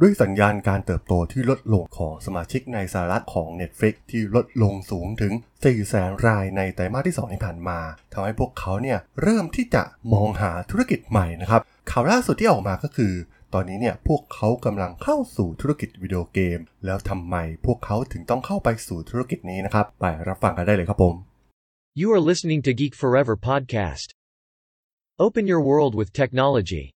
ด้วยสัญญาณการเติบโตที่ลดลงของสมาชิกในสหรัฐของ Netflix ที่ลดลงสูงถึง 4 แสนรายในไตรมาสที่ 2 ที่ผ่านมาทำให้พวกเขาเนี่ยเริ่มที่จะมองหาธุรกิจใหม่นะครับ ข่าวล่าสุดที่ออกมาก็คือ ตอนนี้เนี่ยพวกเขากำลังเข้าสู่ธุรกิจวิดีโอเกม แล้วทำไมพวกเขาถึงต้องเข้าไปสู่ธุรกิจนี้นะครับ ไปรับฟังกันได้เลยครับผม You are listening to Geek Forever podcast. Open your world with technology.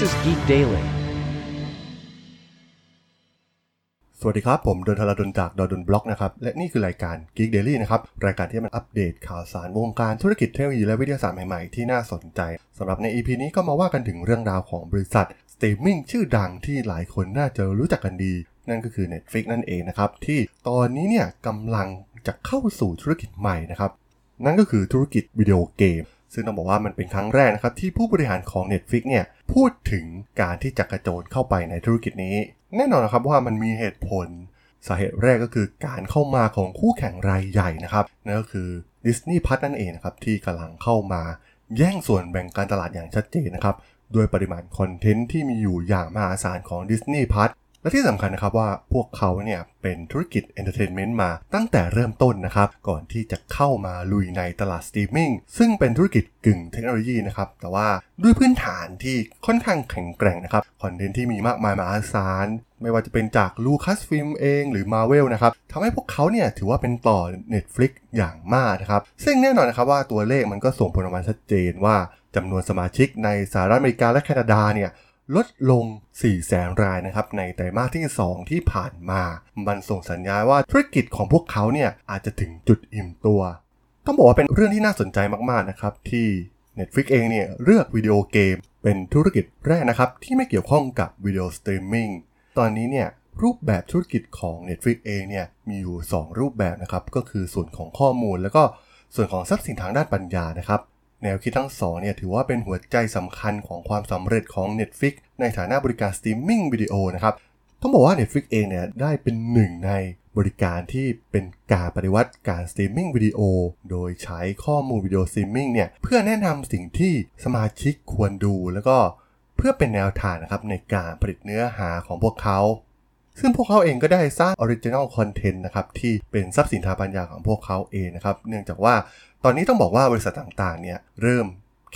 This is Geek Daily. สวัสดีครับ ผมดนทราดนจากดนบล็อกนะครับ และนี่คือรายการ Geek Daily นะครับ รายการที่มันอัปเดตข่าวสารวงการธุรกิจเทคโนโลยีและวิทยาศาสตร์ใหม่ๆ ที่น่าสนใจสำหรับใน EP นี้ก็มาว่ากันถึงเรื่องราวของบริษัทสตรีมมิ่งชื่อดังที่หลายคนน่าจะรู้จักกันดี นั่นก็คือ Netflix นั่นเองนะครับ ที่ตอนนี้เนี่ยกำลังจะเข้าสู่ธุรกิจใหม่นะครับนั่นก็คือธุรกิจวิดีโอเกม ซึ่งต้องบอกว่ามันเป็นครั้งแรกนะครับที่ผู้บริหารของ Netflix เนี่ยพูดถึงการที่จะกระโจนเข้าไปในธุรกิจนี้ แน่นอนนะครับว่ามันมีเหตุผล สาเหตุแรกก็คือการเข้ามาของคู่แข่งรายใหญ่นะครับนั่นก็คือ Disney Plus นั่นเองนะครับที่กำลังเข้ามาแย่งส่วนแบ่งการตลาดอย่างชัดเจนนะครับด้วยปริมาณ content ที่มีอยู่อย่างมหาศาลของ Disney Plus และที่สำคัญนะครับว่าพวกเขาเนี่ยเป็นธุรกิจ entertainment มาตั้งแต่เริ่มต้นนะครับก่อนที่จะเข้ามาลุยในตลาดสตรีมมิ่งซึ่งเป็นธุรกิจกึ่งเทคโนโลยีนะครับแต่ว่าด้วยพื้นฐานที่ค่อนข้างแข็งแกร่งนะครับ content ที่มีมากมายมหาศาลไม่ว่าจะเป็นจาก Lucasfilm เองหรือ Marvel นะครับทำให้พวกเขาเนี่ยถือว่าเป็นต่อ Netflix อย่างมากนะครับซึ่งแน่นอนนะครับว่าตัวเลขมันก็ส่งผลออกมาชัดเจนว่าจำนวนสมาชิกในสหรัฐอเมริกาและแคนาดาเนี่ย ลดลง 4 แสนรายนะครับในไตรมาสที่ 2 ที่ผ่านมา มันส่งสัญญาณว่าธุรกิจของพวกเขาเนี่ยอาจจะถึงจุดอิ่มตัว ต้องบอกว่าเป็นเรื่องที่น่าสนใจมากๆนะครับที่ Netflix เองเนี่ยเลือกวิดีโอเกม เป็นธุรกิจแรกนะครับที่ไม่เกี่ยวข้องกับวิดีโอสตรีมมิ่งตอนนี้เนี่ยรูปแบบธุรกิจของ Netflix เองเนี่ยมีอยู่ 2 รูปแบบนะครับก็คือส่วนของข้อมูลแล้วก็ส่วนของทรัพย์สินทางด้านปัญญานะครับ แนวคิดทั้งสองเนี่ยถือว่าเป็นหัวใจสำคัญของความสำเร็จของ Netflix ในฐานะบริการสตรีมมิ่งวิดีโอนะครับ ต้องบอกว่า Netflix เองเนี่ยได้เป็นหนึ่งในบริการที่เป็นการปฏิวัติการสตรีมมิ่งวิดีโอ โดยใช้ข้อมูลวิดีโอสตรีมมิ่งเนี่ยเพื่อแนะนำสิ่งที่สมาชิกควรดูแล้วก็เพื่อเป็นแนวทางนะครับในการผลิตเนื้อหาของพวกเขาซึ่งพวกเขาเองก็ได้สร้างออริจิน l ลคอนเทนต์นะครับที่เป็นทรัพย์สินทางปัญญาของพวกเขาเองนะครับ เนื่องจากว่า ตอนนี้ต้องบอกว่าบริษัทต่างๆ เนี่ยเริ่ม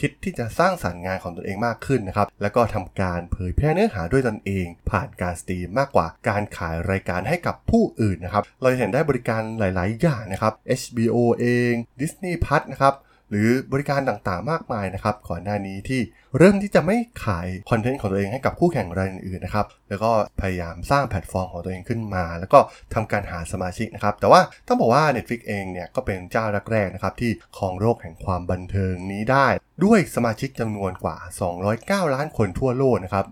คิดที่จะสร้างสารรค์งานของตนเองมากขึ้นนะครับ แล้วก็ทำการเผยแพร่เนื้อหาด้วยตนเอง ผ่านการสตรีมมากกว่าการขายรายการให้กับผู้อื่นนะครับ เราจะเห็นได้บริการหลาย ๆ อย่างนะครับ HBO เอง Disney Plus นะครับ หรือบริการต่างๆมากมายนะครับก่อนหน้านี้ที่เริ่มที่จะไม่ขายคอนเทนต์ของตัวเองให้กับคู่แข่งรายอื่นๆนะครับแล้วก็พยายามสร้างแพลตฟอร์มของตัวเองขึ้นมา แล้วก็ทำการหาสมาชิกนะครับแต่ว่าต้องบอกว่า Netflix เองเนี่ยก็เป็นเจ้าแรกๆนะครับที่ครองโลกแห่งความบันเทิงนี้ได้ ด้วยสมาชิกจำนวนกว่า 209 ล้านคนทั่วโลกนะครับ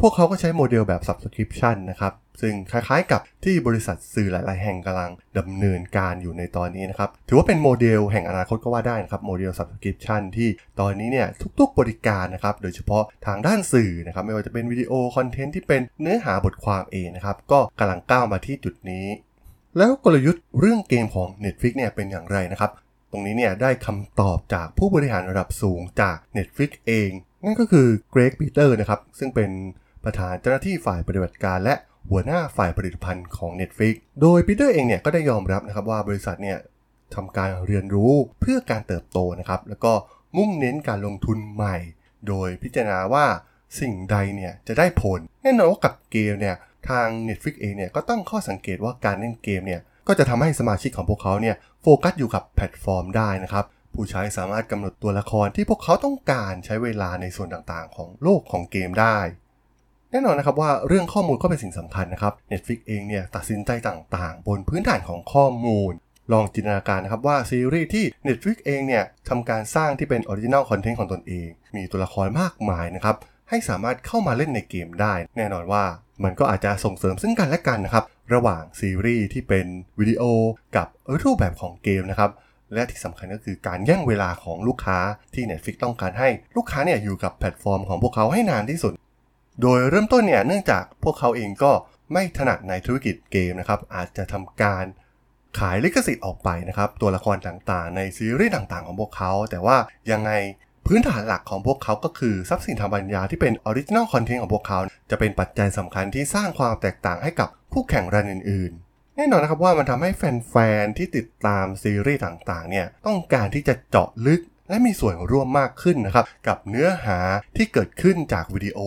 พวกเขาก็ใช้โมเดลแบบ subscription นะครับ ซึ่งคล้ายๆกับที่บริษัทสื่อหลาย ๆ แห่งกำลังดำเนินการอยู่ในตอนนี้นะครับ ถือว่าเป็นโมเดลแห่งอนาคตก็ว่าได้นะครับ โมเดล subscription ที่ตอนนี้เนี่ยทุกๆ บริการนะครับ โดยเฉพาะทางด้านสื่อนะครับ ไม่ว่าจะเป็นวิดีโอคอนเทนต์ที่เป็นเนื้อหาบทความเองนะครับ ก็กำลังก้าวมาที่จุดนี้ แล้วกลยุทธ์เรื่องเกมของ Netflix เนี่ยเป็นอย่างไรนะครับ ตรงนี้เนี่ยได้คำตอบจากผู้บริหารระดับสูงจาก Netflix เอง นั่นก็คือ Greg Peters นะครับ ซึ่งเป็น ประธานเจ้าหน้าที่ฝ่ายปฏิบัติการและหัวหน้าฝ่ายผลิตภัณฑ์ของ Netflix โดย Peters เองเนี่ยก็ได้ยอมรับนะครับว่าบริษัทเนี่ยทำการเรียนรู้เพื่อการเติบโตนะครับ แล้วก็มุ่งเน้นการลงทุนใหม่ โดยพิจารณาว่าสิ่งใดเนี่ยจะได้ผล แน่นอนว่ากับเกมเนี่ยทาง Netflix เองเนี่ยก็ตั้งข้อสังเกตว่าการเล่นเกมเนี่ยก็จะทำให้สมาชิกของพวกเขาเนี่ยโฟกัสอยู่กับแพลตฟอร์มได้นะครับ ผู้ใช้สามารถกำหนดตัวละครที่พวกเขาต้องการใช้เวลาในส่วนต่างๆ ของโลกของเกมได้ แน่นอนนะครับว่าเรื่องข้อมูลก็เป็นสิ่งสำคัญนะครับ Netflix เองเนี่ยตัดสินใจต่างๆ บนพื้นฐานของข้อมูล ลองจินตนาการนะครับว่าซีรีส์ที่ Netflix เองเนี่ยทำการสร้างที่เป็นออริจิน l ลคอนเทนต์ของตนเอง มีตัวละครมากมายนะครับให้สามารถเข้ามาเล่นในเกมได้ แน่นอนว่ามันก็อาจจะส่งเสริมซึ่งกันและกันนะครับระหว่างซีรีส์ที่เป็นวิดีโอกับรูปแบบของเกมนะครับและที่สำคัญก็คือการแย่งเวลาของลูกค้าที่ Netflix ต้องการให้ลูกค้าเนี่ยอยู่กับแพลตฟอร์มของพวกเขาให้นานที่สุด โดยเริ่มต้นเนี่ยเนื่องจากพวกเขาเองก็ไม่ถนัดในธุรกิจเกมนะครับ อาจจะทำการขายลิขสิทธิ์ออกไปนะครับ ตัวละครต่างๆ ในซีรีส์ต่างๆ ของพวกเขา แต่ว่ายังไงพื้นฐานหลักของพวกเขาก็คือทรัพย์สินทางปัญญาที่เป็น original content ของพวกเขา จะเป็นปัจจัยสำคัญที่สร้างความแตกต่างให้กับคู่แข่งรายอื่นๆ แน่นอนนะครับว่ามันทำให้แฟนๆที่ติดตามซีรีส์ต่างๆ เนี่ยต้องการที่จะเจาะลึกและมีส่วนร่วมมากขึ้นนะครับกับเนื้อหาที่เกิดขึ้นจากวิดีโอ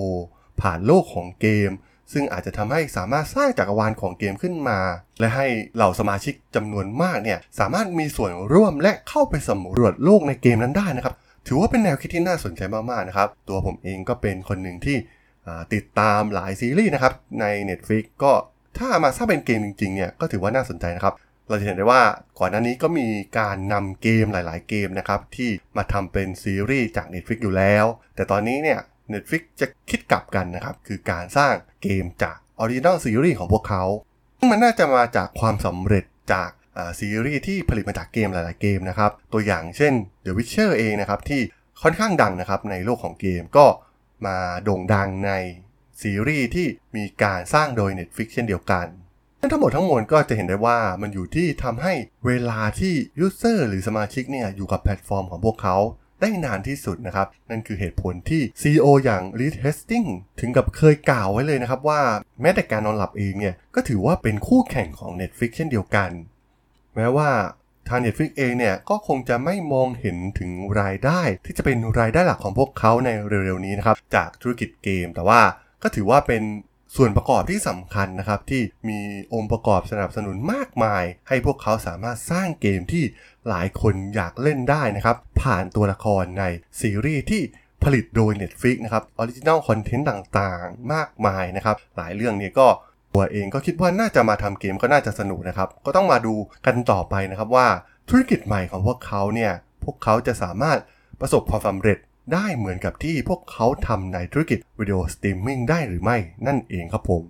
ผ่านโลกของเกม ซึ่งอาจจะทำให้สามารถสร้างจักรวาลของเกมขึ้นมา และให้เหล่าสมาชิกจำนวนมากเนี่ยสามารถมีส่วนร่วมและเข้าไปสำรวจโลกในเกมนั้นได้นะครับ ถือว่าเป็นแนวคิดที่น่าสนใจมากๆนะครับ ตัวผมเองก็เป็นคนหนึ่งที่ติดตามหลายซีรีส์นะครับใน Netflix ก็ถ้ามาสร้างเป็นเกมจริงๆเนี่ยก็ถือว่าน่าสนใจนะครับเราจะเห็นได้ว่าก่อนหน้านี้ก็มีการนำเกมหลาย ๆ เกมนะครับที่มาทำเป็นซีรีส์จาก Netflix อยู่แล้ว แต่ตอนนี้เนี่ย Netflix จะคิดกลับกันนะครับ คือการสร้างเกมจาก original series ของพวกเขาซึ่งมันน่าจะมาจากความสำเร็จจากซีรีส์ที่ผลิตมาจากเกมหลาย ๆ เกมนะครับ ตัวอย่างเช่น The Witcher เองนะครับ ที่ค่อนข้างดังนะครับในโลกของเกมก็มาโด่งดังในซีรีส์ที่มีการสร้างโดย Netflix เช่นเดียวกันนั่นทั้งหมดทั้งมวลก็จะเห็นได้ว่ามันอยู่ที่ทำให้เวลาที่ user หรือสมาชิกเนี่ยอยู่กับแพลตฟอร์มของพวกเขา ได้นานที่สุดนะครับ นั่นคือเหตุผลที่ CEO อย่าง Reed Hastings ถึงกับเคยกล่าวไว้เลยนะครับว่าแม้แต่การนอนหลับเองเนี่ย ก็ถือว่าเป็นคู่แข่งของ Netflix เช่นเดียวกัน แม้ว่าทาง Netflix เองเนี่ย ก็คงจะไม่มองเห็นถึงรายได้ ที่จะเป็นรายได้หลักของพวกเขาในเร็วๆนี้นะครับ จากธุรกิจเกม แต่ว่าก็ถือว่าเป็น ส่วนประกอบที่สำคัญนะครับ ที่มีองค์ประกอบสนับสนุนมากมาย ให้พวกเขาสามารถสร้างเกมที่หลายคนอยากเล่นได้นะครับ ผ่านตัวละครในซีรีส์ที่ผลิตโดย Netflix นะครับออริจิน l ลคอนเทนต์ต่างๆ มากมายนะครับ หลายเรื่องนี้ก็ตัวเองก็คิดว่าน่าจะมาทำเกมก็น่าจะสนุกนะครับ ก็ต้องมาดูกันต่อไปนะครับว่าธุรกิจใหม่ของพวกเขาเนี่ย พวกเขาจะสามารถประสบความสำเร็จ ได้เหมือนกับที่พวกเขาทำในธุรกิจวิดีโอสตรีมมิ่งได้หรือไม่นั่นเองครับผม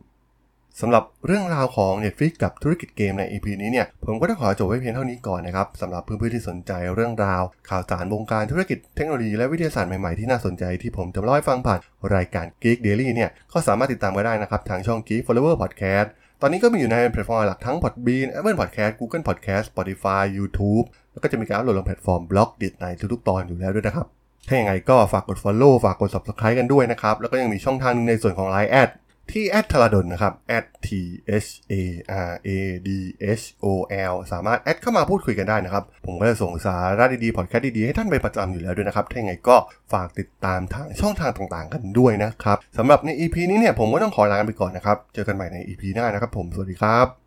สำหรับเรื่องราวของ Netflix กับธุรกิจเกมใน EP นี้เนี่ย ผมก็ต้องขอจบไว้เพียงเท่านี้ก่อนนะครับสำหรับเพื่อนๆที่สนใจเรื่องราว ข่าวสารวงการธุรกิจเทคโนโลยีและวิทยาศาสตร์ใหม่ๆที่น่าสนใจที่ผมจะมาเล่าให้ฟังผ่านรายการ Geek Daily เนี่ย ก็สามารถติดตามไว้ได้นะครับ ทางช่อง Geek Forever Podcast ตอนนี้ก็มีอยู่ในแพลตฟอร์มหลักทั้ง Podbean Apple Podcast Google Podcast Spotify YouTube แล้วก็จะมีการอัปโหลดลงแพลตฟอร์ม Blockdit ในทุกๆตอนอยู่แล้วด้วยนะครับ ถ้าอย่างไรก็ฝากกด Follow ฝากกด Subscribe กันด้วยนะครับ แล้วก็ยังมีช่องทางหนึ่งในส่วนของ Line แอดที่แอดธราดลนะครับ t h a r a d h o l สามารถแอดเข้ามาพูดคุยกันได้นะครับ ผมก็จะส่งสาระดีๆ พอดแคสต์ดีๆ ให้ท่านเป็นประจำอยู่แล้วด้วยนะครับ ถ้าอย่างไรก็ฝากติดตามทางช่องทางต่างๆ กันด้วยนะครับสำหรับใน EP นี้เนี่ยผมก็ต้องขอลาไปก่อนนะครับ เจอกันใหม่ใน EP หน้านะครับผม สวัสดีครับ